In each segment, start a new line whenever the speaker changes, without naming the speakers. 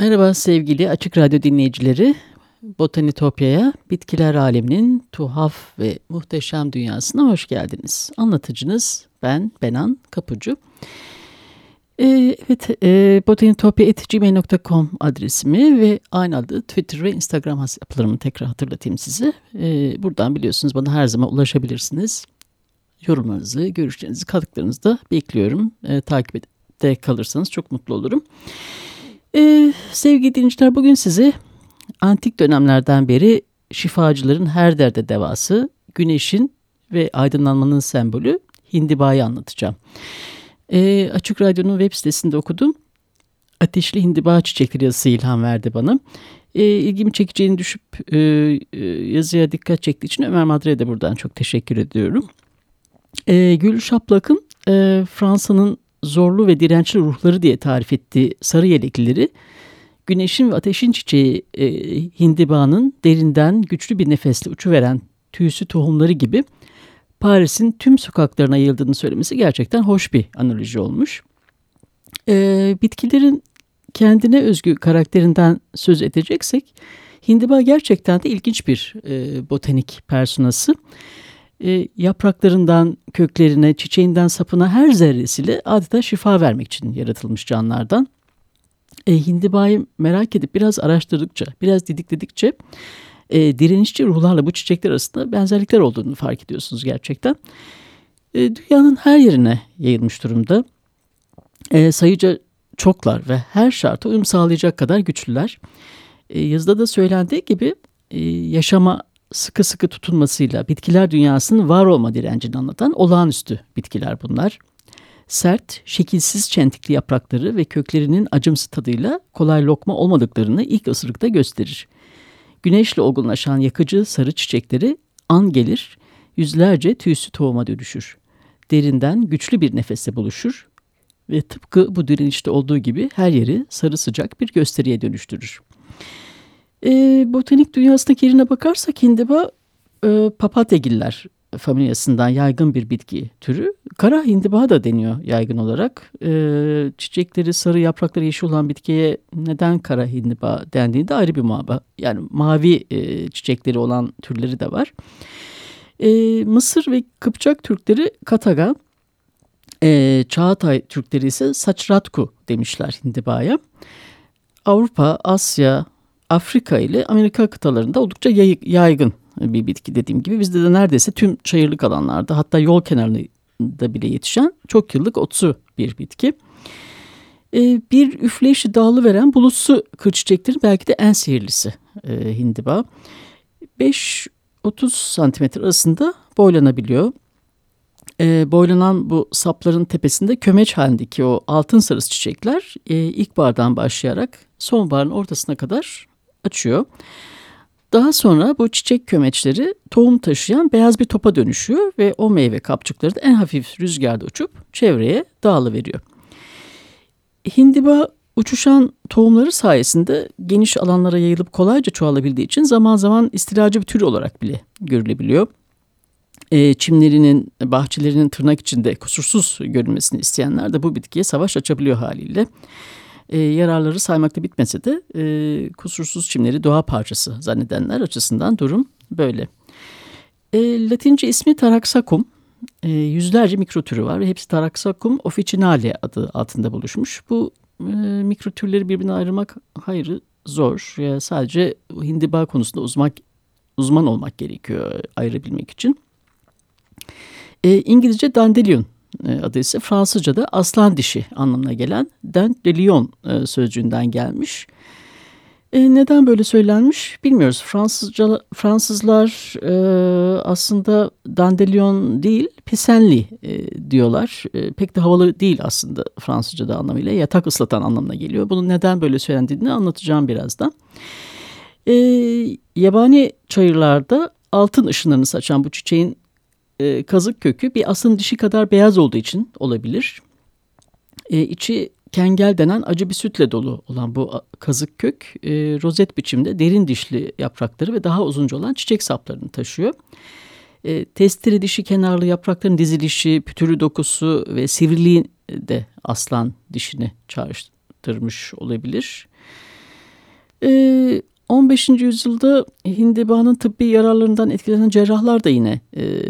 Merhaba sevgili Açık Radyo dinleyicileri. Botanitopya'ya bitkiler aleminin tuhaf ve muhteşem dünyasına hoş geldiniz. Anlatıcınız ben Benan Kapucu. Ee, evet, e, botanitopya.gmail.com adresimi ve aynı adı Twitter ve Instagram hesaplarımı tekrar hatırlatayım size. Ee, buradan biliyorsunuz bana her zaman ulaşabilirsiniz. Yorumlarınızı, görüşlerinizi, katkılarınızı da bekliyorum. Ee, takipte kalırsanız çok mutlu olurum. Ee, sevgili dinleyiciler bugün size antik dönemlerden beri şifacıların her derde devası, güneşin ve aydınlanmanın sembolü hindibayı anlatacağım. Ee, Açık Radyo'nun web sitesinde okudum. Ateşli hindiba çiçekleri yazısı ilham verdi bana. Ee, ilgimi çekeceğini düşüp e, e, yazıya dikkat çektiği için Ömer Madre'ye de buradan çok teşekkür ediyorum. Ee, Gül Şaplak'ın e, Fransa'nın zorlu ve dirençli ruhları diye tarif ettiği sarı yeleklileri güneşin ve ateşin çiçeği e, hindibanın derinden güçlü bir nefesle uçuveren tüysü tohumları gibi Paris'in tüm sokaklarına yayıldığını söylemesi gerçekten hoş bir analoji olmuş. E, bitkilerin kendine özgü karakterinden söz edeceksek hindiba gerçekten de ilginç bir e, botanik personası e, yapraklarından köklerine, çiçeğinden sapına her zerresiyle adeta şifa vermek için yaratılmış canlardan. E, hindibayı merak edip biraz araştırdıkça, biraz didikledikçe e, direnişçi ruhlarla bu çiçekler arasında benzerlikler olduğunu fark ediyorsunuz gerçekten. E, dünyanın her yerine yayılmış durumda. E, sayıca çoklar ve her şarta uyum sağlayacak kadar güçlüler. E, yazıda da söylendiği gibi e, yaşama sıkı sıkı tutunmasıyla bitkiler dünyasının var olma direncini anlatan olağanüstü bitkiler bunlar. Sert, şekilsiz çentikli yaprakları ve köklerinin acımsı tadıyla kolay lokma olmadıklarını ilk ısırıkta gösterir. Güneşle olgunlaşan yakıcı sarı çiçekleri an gelir, yüzlerce tüysü tohuma dönüşür. Derinden güçlü bir nefese buluşur ve tıpkı bu direnişte olduğu gibi her yeri sarı sıcak bir gösteriye dönüştürür. E, botanik dünyasındaki yerine bakarsak hindiba e, papatyagiller familyasından yaygın bir bitki türü. Kara hindiba da deniyor yaygın olarak. E, çiçekleri sarı yaprakları yeşil olan bitkiye neden kara hindiba dendiğinde ayrı bir muhabba. Yani mavi e, çiçekleri olan türleri de var. E, Mısır ve Kıpçak Türkleri Kataga, e, Çağatay Türkleri ise Saçratku demişler hindibaya. Avrupa, Asya, Afrika ile Amerika kıtalarında oldukça yaygın bir bitki dediğim gibi. Bizde de neredeyse tüm çayırlık alanlarda hatta yol kenarında bile yetişen çok yıllık otsu bir bitki. Ee, bir üfleyişi dağılı veren bulutsu kır çiçeklerin belki de en sihirlisi e, hindiba. 5-30 santimetre arasında boylanabiliyor. E, boylanan bu sapların tepesinde kömeç halindeki o altın sarısı çiçekler e, ilkbahardan başlayarak sonbaharın ortasına kadar açıyor. Daha sonra bu çiçek kömeçleri tohum taşıyan beyaz bir topa dönüşüyor ve o meyve kapçıkları da en hafif rüzgarda uçup çevreye dağılıveriyor. Hindiba uçuşan tohumları sayesinde geniş alanlara yayılıp kolayca çoğalabildiği için zaman zaman istilacı bir tür olarak bile görülebiliyor. E, çimlerinin, bahçelerinin tırnak içinde kusursuz görünmesini isteyenler de bu bitkiye savaş açabiliyor haliyle e, yararları saymakta bitmese de e, kusursuz çimleri doğa parçası zannedenler açısından durum böyle. E, Latince ismi Taraxacum. E, yüzlerce mikro türü var ve hepsi Taraxacum officinale adı altında buluşmuş. Bu e, mikro türleri birbirine ayırmak hayır zor. Yani sadece hindiba konusunda uzman, uzman olmak gerekiyor ayırabilmek için. E, İngilizce dandelion e, adı ise Fransızca'da aslan dişi anlamına gelen dent de lion e, sözcüğünden gelmiş. E, neden böyle söylenmiş bilmiyoruz. Fransızca, Fransızlar e, aslında dandelion değil pisenli e, diyorlar. E, pek de havalı değil aslında Fransızca'da anlamıyla. Yatak ıslatan anlamına geliyor. Bunun neden böyle söylendiğini anlatacağım birazdan. E, yabani çayırlarda altın ışınlarını saçan bu çiçeğin e, kazık kökü bir asın dişi kadar beyaz olduğu için olabilir. E, içi kengel denen acı bir sütle dolu olan bu kazık kök e, rozet biçimde derin dişli yaprakları ve daha uzunca olan çiçek saplarını taşıyor. E, testiri dişi kenarlı yaprakların dizilişi, pütürü dokusu ve sivriliği de aslan dişini çağrıştırmış olabilir. E, 15. yüzyılda hindibanın tıbbi yararlarından etkilenen cerrahlar da yine e,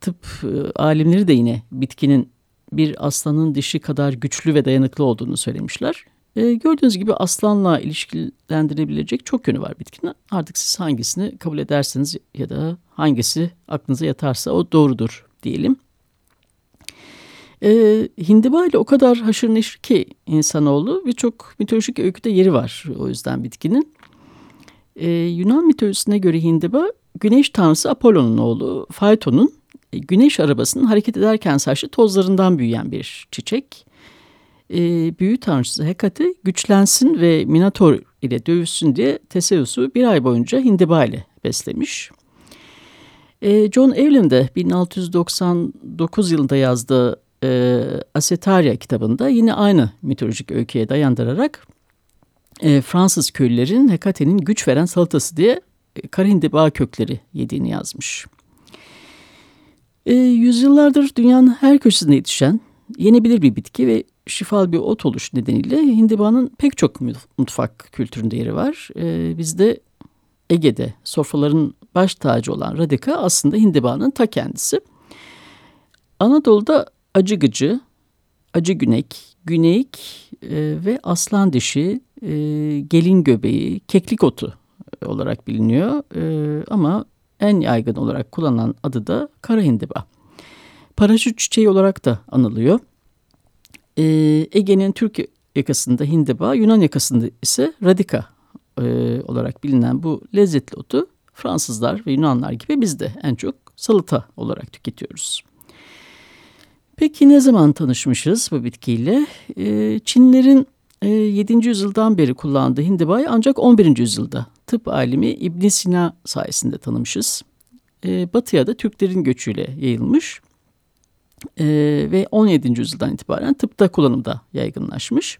tıp e, alimleri de yine bitkinin bir aslanın dişi kadar güçlü ve dayanıklı olduğunu söylemişler. E, gördüğünüz gibi aslanla ilişkilendirebilecek çok yönü var bitkinin. Artık siz hangisini kabul ederseniz ya da hangisi aklınıza yatarsa o doğrudur diyelim. E, hindiba ile o kadar haşır neşir ki insanoğlu birçok mitolojik öyküde yeri var o yüzden bitkinin. E, Yunan mitolojisine göre hindiba güneş tanrısı Apollon'un oğlu Phaeton'un e, güneş arabasının hareket ederken saçlı tozlarından büyüyen bir çiçek. E, büyü tanrıçısı Hekate güçlensin ve Minotaur ile dövüşsün diye Teseus'u bir ay boyunca hindiba ile beslemiş. E, John Evelyn de 1699 yılında yazdığı e, Asetaria kitabında yine aynı mitolojik öyküye dayandırarak e, Fransız köylülerin Hekate'nin güç veren salatası diye e, kara hindiba kökleri yediğini yazmış. E, yüzyıllardır dünyanın her köşesinde yetişen yenebilir bir bitki ve şifalı bir ot oluş nedeniyle hindibanın pek çok mutfak kültüründe yeri var. E, bizde Ege'de sofraların baş tacı olan radika aslında hindibanın ta kendisi. Anadolu'da acı gıcı, acı günek, güneyik e, ve aslan dişi, e, gelin göbeği, keklik otu olarak biliniyor. E, ama en yaygın olarak kullanılan adı da kara hindiba. Paraşüt çiçeği olarak da anılıyor. Ee, Ege'nin Türk yakasında hindiba, Yunan yakasında ise radika e, olarak bilinen bu lezzetli otu Fransızlar ve Yunanlar gibi biz de en çok salata olarak tüketiyoruz. Peki ne zaman tanışmışız bu bitkiyle? Ee, Çinlerin e, 7. yüzyıldan beri kullandığı hindibayı ancak 11. yüzyılda tıp alimi İbn Sina sayesinde tanımışız. E, batıya da Türklerin göçüyle yayılmış e, ve 17. yüzyıldan itibaren tıpta kullanımda yaygınlaşmış.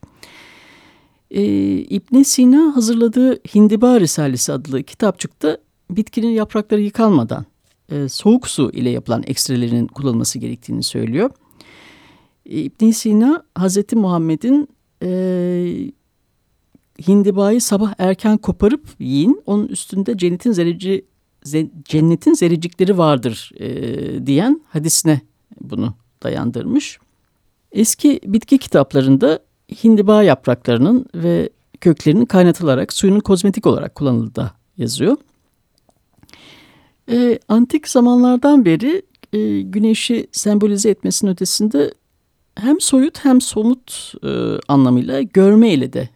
İbn Sina hazırladığı Hindiba Risalesi adlı kitapçıkta bitkinin yaprakları yıkanmadan e, soğuk su ile yapılan ekstrelerinin kullanılması gerektiğini söylüyor. İbn Sina Hazreti Muhammed'in e, hindibayı sabah erken koparıp yiyin. Onun üstünde cennetin zereci cennetin zericikleri vardır e, diyen hadisine bunu dayandırmış. Eski bitki kitaplarında hindiba yapraklarının ve köklerinin kaynatılarak suyunun kozmetik olarak kullanıldığı yazıyor. E, antik zamanlardan beri e, güneşi sembolize etmesinin ötesinde hem soyut hem somut e, anlamıyla görme ile de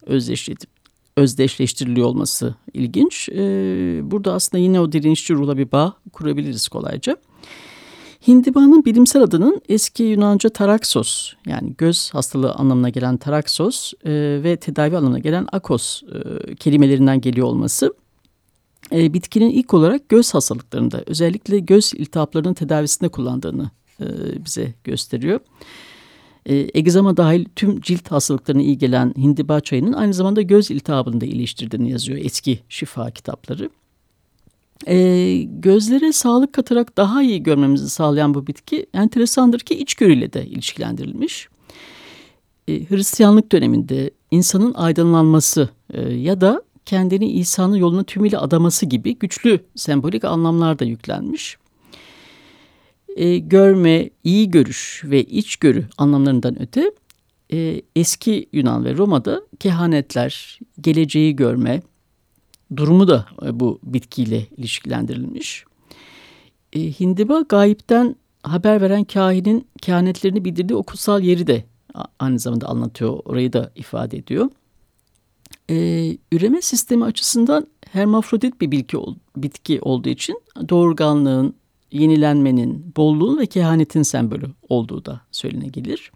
özdeşleştiriliyor olması ilginç. E, burada aslında yine o direnççi ruhla bir bağ kurabiliriz kolayca. Hindibanın bilimsel adının eski Yunanca taraksos yani göz hastalığı anlamına gelen taraksos e, ve tedavi anlamına gelen akos e, kelimelerinden geliyor olması e, bitkinin ilk olarak göz hastalıklarında özellikle göz iltihaplarının tedavisinde kullandığını e, bize gösteriyor. E, egzama dahil tüm cilt hastalıklarına iyi gelen hindiba çayının aynı zamanda göz iltihabını da iyileştirdiğini yazıyor eski şifa kitapları. E, gözlere sağlık katarak daha iyi görmemizi sağlayan bu bitki enteresandır ki içgörüyle de ilişkilendirilmiş. E, Hristiyanlık döneminde insanın aydınlanması e, ya da kendini İsa'nın yoluna tümüyle adaması gibi güçlü sembolik anlamlar da yüklenmiş e, görme, iyi görüş ve içgörü anlamlarından öte e, eski Yunan ve Roma'da kehanetler, geleceği görme durumu da e, bu bitkiyle ilişkilendirilmiş. E, Hindiba gayipten haber veren kahinin kehanetlerini bildirdiği o kutsal yeri de aynı zamanda anlatıyor. Orayı da ifade ediyor. Ee, üreme sistemi açısından hermafrodit bir bitki, bitki olduğu için doğurganlığın, yenilenmenin, bolluğun ve kehanetin sembolü olduğu da söylenebilir.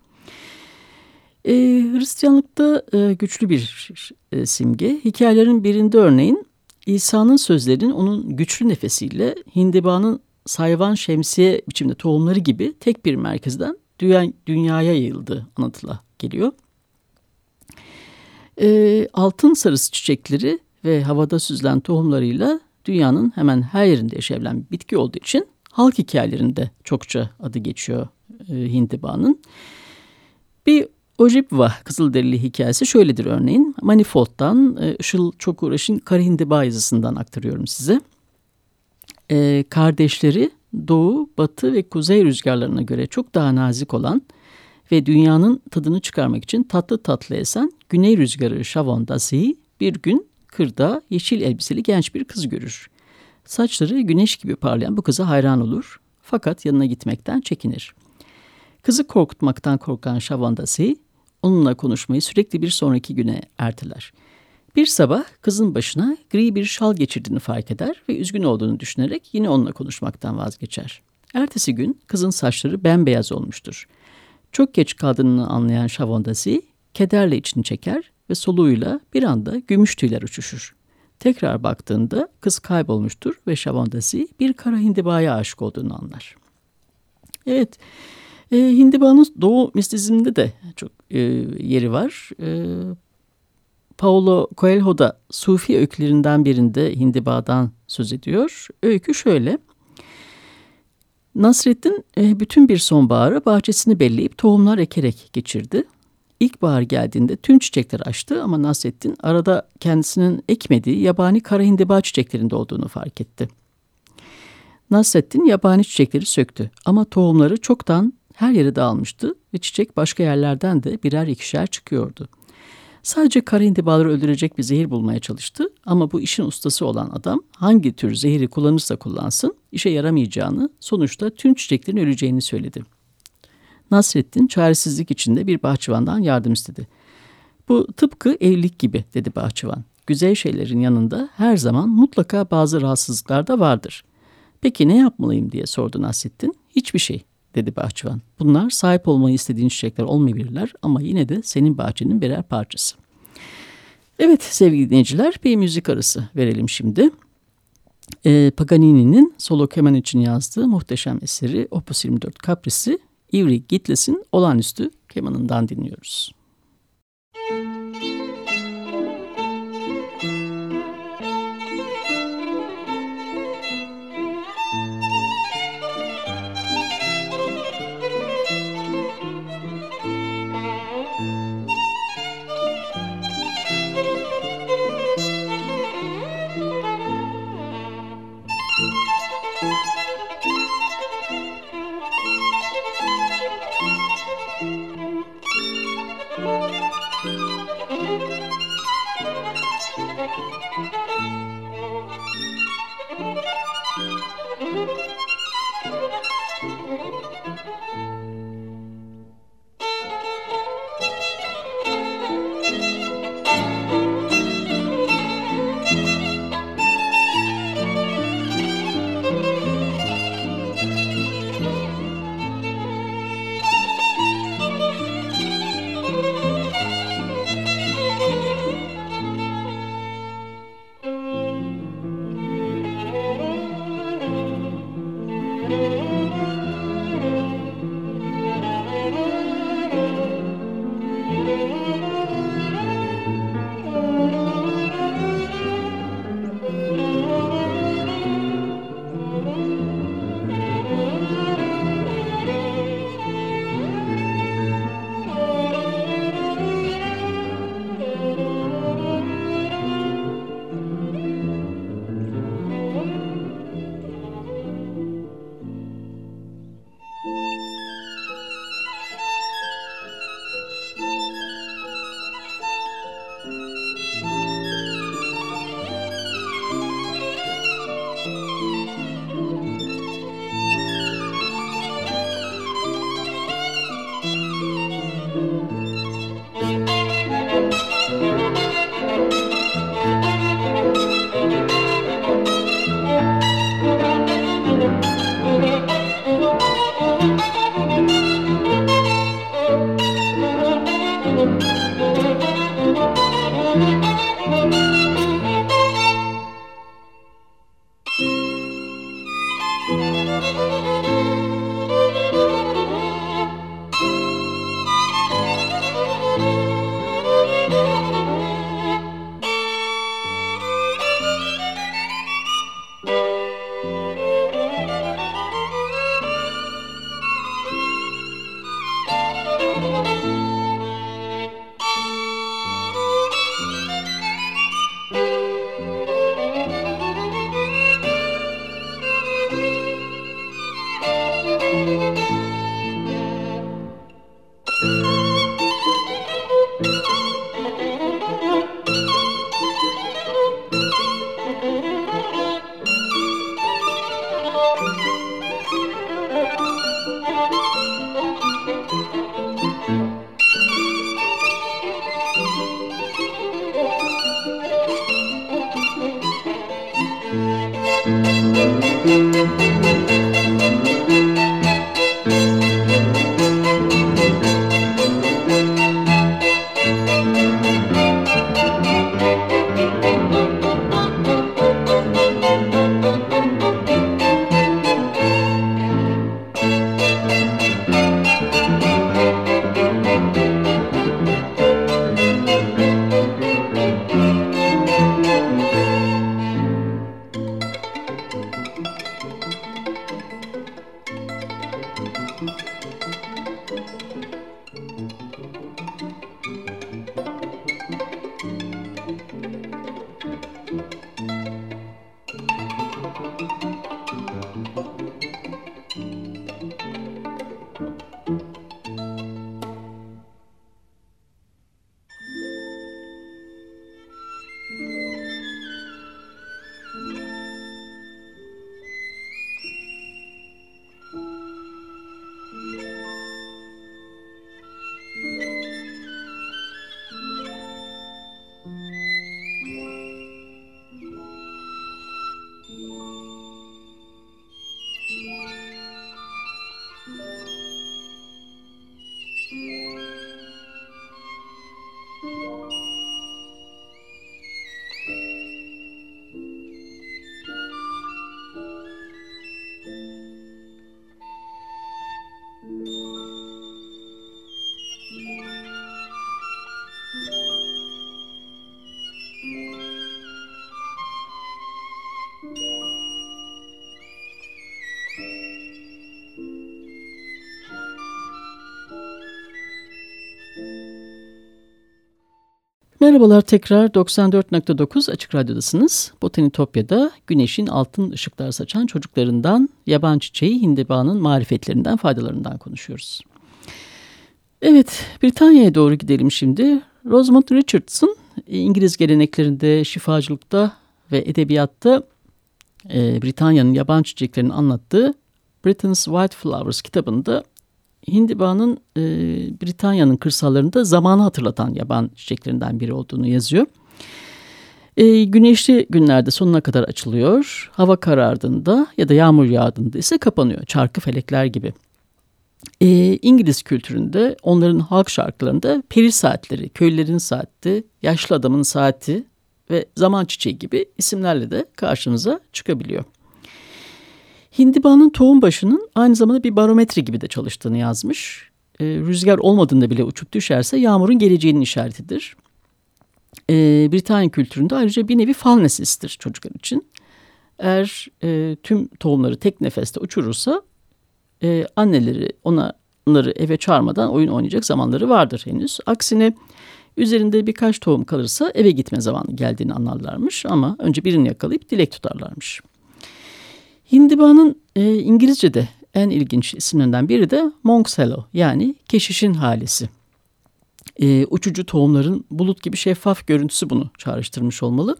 Ee, Hristiyanlıkta e, güçlü bir e, simge. Hikayelerin birinde örneğin İsa'nın sözlerinin onun güçlü nefesiyle hindibanın sayvan şemsiye biçimde tohumları gibi tek bir merkezden dünya, dünyaya yayıldığı anlatıla geliyor. E, altın sarısı çiçekleri ve havada süzülen tohumlarıyla dünyanın hemen her yerinde yaşayan bir bitki olduğu için halk hikayelerinde çokça adı geçiyor e, hindibanın. Bir Ojibwa Kızılderili hikayesi şöyledir örneğin. Manifold'dan e, Işıl Çok Uğraş'ın Kara Hindiba yazısından aktarıyorum size. E, kardeşleri doğu, batı ve kuzey rüzgarlarına göre çok daha nazik olan ve dünyanın tadını çıkarmak için tatlı tatlı esen güney rüzgarı Dasi bir gün kırda yeşil elbiseli genç bir kız görür. Saçları güneş gibi parlayan bu kıza hayran olur fakat yanına gitmekten çekinir. Kızı korkutmaktan korkan Shavon Dasi onunla konuşmayı sürekli bir sonraki güne erteler. Bir sabah kızın başına gri bir şal geçirdiğini fark eder ve üzgün olduğunu düşünerek yine onunla konuşmaktan vazgeçer. Ertesi gün kızın saçları bembeyaz olmuştur. Çok geç kaldığını anlayan Şavondasi kederle içini çeker ve soluğuyla bir anda gümüş tüyler uçuşur. Tekrar baktığında kız kaybolmuştur ve Şavondasi bir kara hindibaya aşık olduğunu anlar. Evet, e, hindibanın doğu mistizminde de çok e, yeri var. E, Paulo Coelho da Sufi öykülerinden birinde hindibadan söz ediyor. Öykü şöyle. Nasreddin e, bütün bir sonbaharı bahçesini belleyip tohumlar ekerek geçirdi. İlkbahar geldiğinde tüm çiçekler açtı ama Nasreddin arada kendisinin ekmediği yabani kara hindiba çiçeklerinde olduğunu fark etti. Nasreddin yabani çiçekleri söktü ama tohumları çoktan her yere dağılmıştı ve çiçek başka yerlerden de birer ikişer çıkıyordu. Sadece kara hindibaları öldürecek bir zehir bulmaya çalıştı ama bu işin ustası olan adam hangi tür zehiri kullanırsa kullansın işe yaramayacağını, sonuçta tüm çiçeklerin öleceğini söyledi. Nasrettin çaresizlik içinde bir bahçıvandan yardım istedi. Bu tıpkı evlilik gibi dedi bahçıvan. Güzel şeylerin yanında her zaman mutlaka bazı rahatsızlıklar da vardır. Peki ne yapmalıyım diye sordu Nasrettin. Hiçbir şey dedi bahçıvan. Bunlar sahip olmayı istediğin çiçekler olmayabilirler ama yine de senin bahçenin birer parçası. Evet sevgili dinleyiciler bir müzik arası verelim şimdi. Ee, Paganini'nin solo keman için yazdığı muhteşem eseri Opus 24 Caprisi Ivry Gitles'in olağanüstü kemanından dinliyoruz. Thank you. Merhabalar tekrar 94.9 Açık Radyo'dasınız. Botanitopya'da güneşin altın ışıklar saçan çocuklarından yaban çiçeği hindiba'nın marifetlerinden faydalarından konuşuyoruz. Evet Britanya'ya doğru gidelim şimdi. Rosamund Richardson İngiliz geleneklerinde şifacılıkta ve edebiyatta e, Britanya'nın yaban çiçeklerini anlattığı Britain's White Flowers kitabında Hindiba'nın e, Britanya'nın kırsallarında zamanı hatırlatan yaban çiçeklerinden biri olduğunu yazıyor. E, güneşli günlerde sonuna kadar açılıyor. Hava karardığında ya da yağmur yağdığında ise kapanıyor. Çarkı felekler gibi. E, İngiliz kültüründe onların halk şarkılarında peri saatleri, köylülerin saati, yaşlı adamın saati ve zaman çiçeği gibi isimlerle de karşımıza çıkabiliyor. Hindibanın tohum başının aynı zamanda bir barometre gibi de çalıştığını yazmış. E, rüzgar olmadığında bile uçup düşerse yağmurun geleceğinin işaretidir. E, Britanya kültüründe ayrıca bir nevi fal nesisidir çocuklar için. Eğer e, tüm tohumları tek nefeste uçurursa e, anneleri onları eve çağırmadan oyun oynayacak zamanları vardır henüz. Aksine üzerinde birkaç tohum kalırsa eve gitme zamanı geldiğini anlarlarmış ama önce birini yakalayıp dilek tutarlarmış. Hindiba'nın e, İngilizce'de en ilginç isimlerinden biri de Monk's Hello yani keşişin halisi. E, uçucu tohumların bulut gibi şeffaf görüntüsü bunu çağrıştırmış olmalı.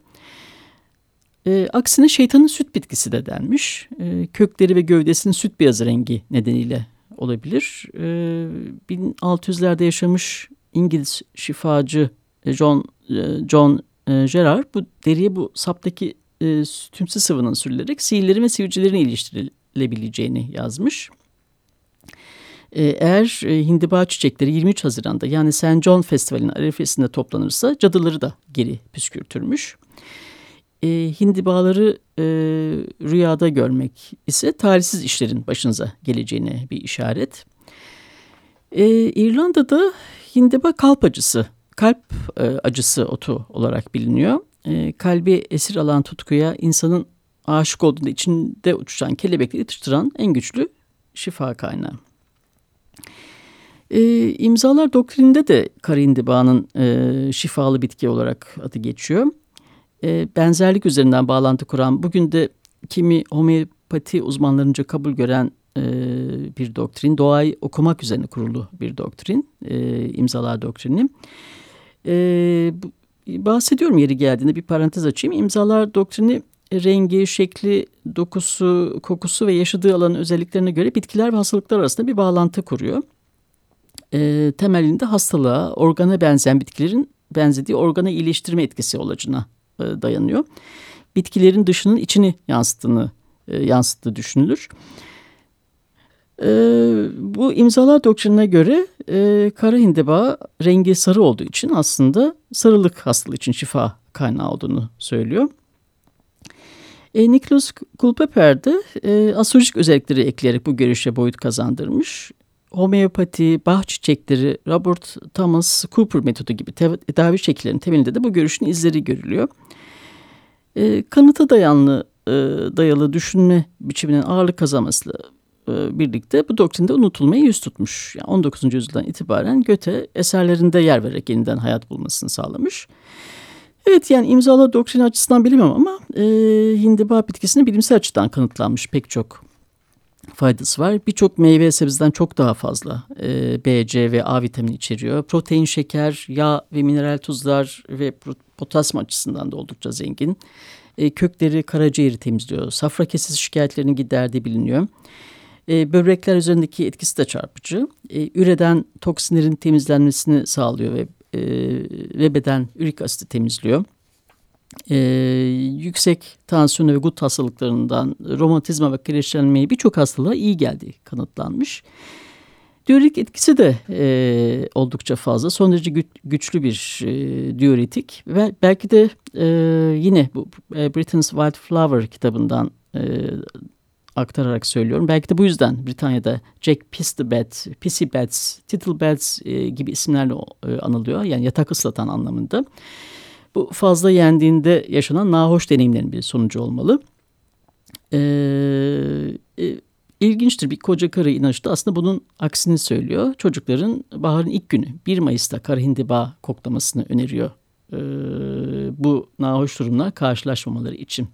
E, aksine şeytanın süt bitkisi de denmiş. E, kökleri ve gövdesinin süt beyazı rengi nedeniyle olabilir. E, 1600'lerde yaşamış İngiliz şifacı e, John e, John e, Gerard bu deriye bu saptaki e, tümsü sıvının sürülerek sihirlerin ve sivilcelerin iliştirilebileceğini yazmış. E, eğer e, hindiba çiçekleri 23 Haziran'da yani St. John Festivali'nin arifesinde toplanırsa cadıları da geri püskürtürmüş. E, hindibaları e, rüyada görmek ise talihsiz işlerin başınıza geleceğine bir işaret. E, İrlanda'da hindiba kalp acısı, kalp e, acısı otu olarak biliniyor e, kalbi esir alan tutkuya insanın aşık olduğunda içinde uçuşan kelebekleri yetiştiren en güçlü şifa kaynağı. E, imzalar doktrininde de karindiba'nın e, şifalı bitki olarak adı geçiyor. E, benzerlik üzerinden bağlantı kuran, bugün de kimi homeopati uzmanlarınca kabul gören e, bir doktrin, doğayı okumak üzerine kurulu bir doktrin, e, imzalar doktrini. E, bu, bahsediyorum yeri geldiğinde bir parantez açayım. İmzalar doktrini rengi, şekli, dokusu, kokusu ve yaşadığı alanın özelliklerine göre bitkiler ve hastalıklar arasında bir bağlantı kuruyor. E, temelinde hastalığa, organa benzeyen bitkilerin benzediği organa iyileştirme etkisi olacağına e, dayanıyor. Bitkilerin dışının içini yansıttığını e, yansıttığı düşünülür. E, bu imzalar doktrinine göre e, kara hindiba rengi sarı olduğu için aslında sarılık hastalığı için şifa kaynağı olduğunu söylüyor. E, Nicholas Culpeper de e, astrolojik özellikleri ekleyerek bu görüşe boyut kazandırmış. Homeopati, bah çiçekleri, Robert Thomas Cooper metodu gibi tedavi şekillerinin temelinde de bu görüşün izleri görülüyor. E, kanıta dayanlı, e, dayalı düşünme biçiminin ağırlık kazanmasıyla e, birlikte bu doktrinde unutulmayı yüz tutmuş. Yani 19. yüzyıldan itibaren Göte eserlerinde yer vererek yeniden hayat bulmasını sağlamış. Evet yani imzalı doktrin açısından bilemem ama e, hindiba bitkisinin bilimsel açıdan kanıtlanmış pek çok faydası var. Birçok meyve sebzeden çok daha fazla e, B, C ve A vitamini içeriyor. Protein, şeker, yağ ve mineral tuzlar ve potasyum açısından da oldukça zengin. E, kökleri karaciğeri temizliyor. Safra kesesi şikayetlerini giderdiği biliniyor. E, böbrekler üzerindeki etkisi de çarpıcı. E, üreden toksinlerin temizlenmesini sağlıyor ve e, ve beden ürik asiti temizliyor. E, yüksek tansiyon ve gut hastalıklarından romatizma ve kireçlenmeye birçok hastalığa iyi geldiği kanıtlanmış. Diüretik etkisi de e, oldukça fazla. Son derece güç, güçlü bir e, diüretik ve belki de e, yine bu e, Britain's Wild Flower kitabından e, aktararak söylüyorum. Belki de bu yüzden Britanya'da Jack Pissybed, Pissybeds, Tittlebeds e, gibi isimlerle e, anılıyor. Yani yatak ıslatan anlamında. Bu fazla yendiğinde yaşanan nahoş deneyimlerin bir sonucu olmalı. Ee, e, ilginçtir bir koca karı inançta aslında bunun aksini söylüyor. Çocukların baharın ilk günü 1 Mayıs'ta kara hindiba koklamasını öneriyor. Ee, bu nahoş durumla karşılaşmamaları için.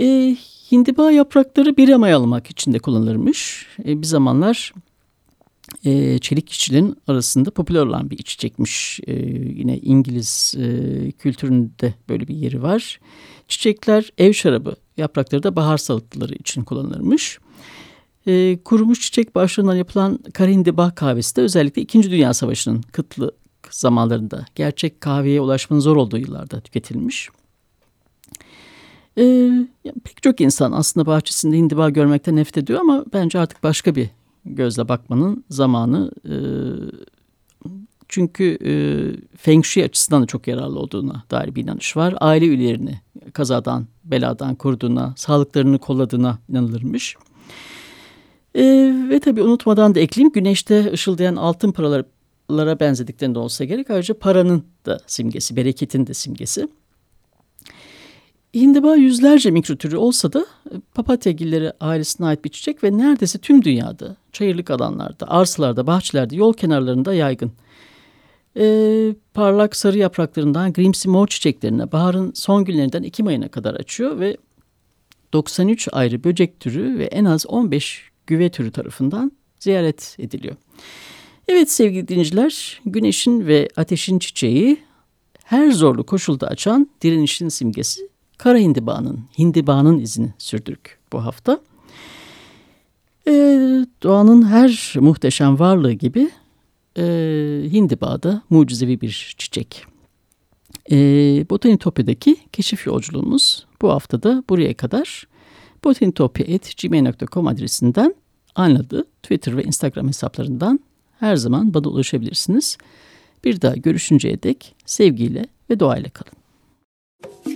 Ee, Hindiba yaprakları bir almak için de kullanılırmış. E, bir zamanlar e, çelik işçilerin arasında popüler olan bir içecekmiş. E, yine İngiliz e, kültüründe böyle bir yeri var. Çiçekler ev şarabı, yaprakları da bahar salataları için kullanılırmış. E, kurumuş çiçek başlarından yapılan karindiba kahvesi de özellikle 2. Dünya Savaşı'nın kıtlı zamanlarında gerçek kahveye ulaşmanın zor olduğu yıllarda tüketilmiş. Ee, pek çok insan aslında bahçesinde hindiba görmekten nefret ediyor ama bence artık başka bir gözle bakmanın zamanı. E, çünkü e, Feng Shui açısından da çok yararlı olduğuna dair bir inanış var. Aile üyelerini kazadan, beladan koruduğuna, sağlıklarını kolladığına inanılırmış. E, ve tabii unutmadan da ekleyeyim güneşte ışıldayan altın paralara benzediklerinde olsa gerek. Ayrıca paranın da simgesi, bereketin de simgesi. Hindiba yüzlerce mikrotürü olsa da e, papatya gilleri ailesine ait bir çiçek ve neredeyse tüm dünyada, çayırlık alanlarda, arsalarda, bahçelerde, yol kenarlarında yaygın. Ee, parlak sarı yapraklarından grimsi mor çiçeklerine baharın son günlerinden Ekim ayına kadar açıyor ve 93 ayrı böcek türü ve en az 15 güve türü tarafından ziyaret ediliyor. Evet sevgili dinleyiciler, güneşin ve ateşin çiçeği her zorlu koşulda açan direnişin simgesi kara hindibanın, hindibanın izini sürdürük bu hafta. E, doğanın her muhteşem varlığı gibi e, hindiba da mucizevi bir çiçek. E, Botanitopya'daki keşif yolculuğumuz bu hafta da buraya kadar. botanitopya.gmail.com adresinden anladı Twitter ve Instagram hesaplarından her zaman bana ulaşabilirsiniz. Bir daha görüşünceye dek sevgiyle ve doğayla kalın.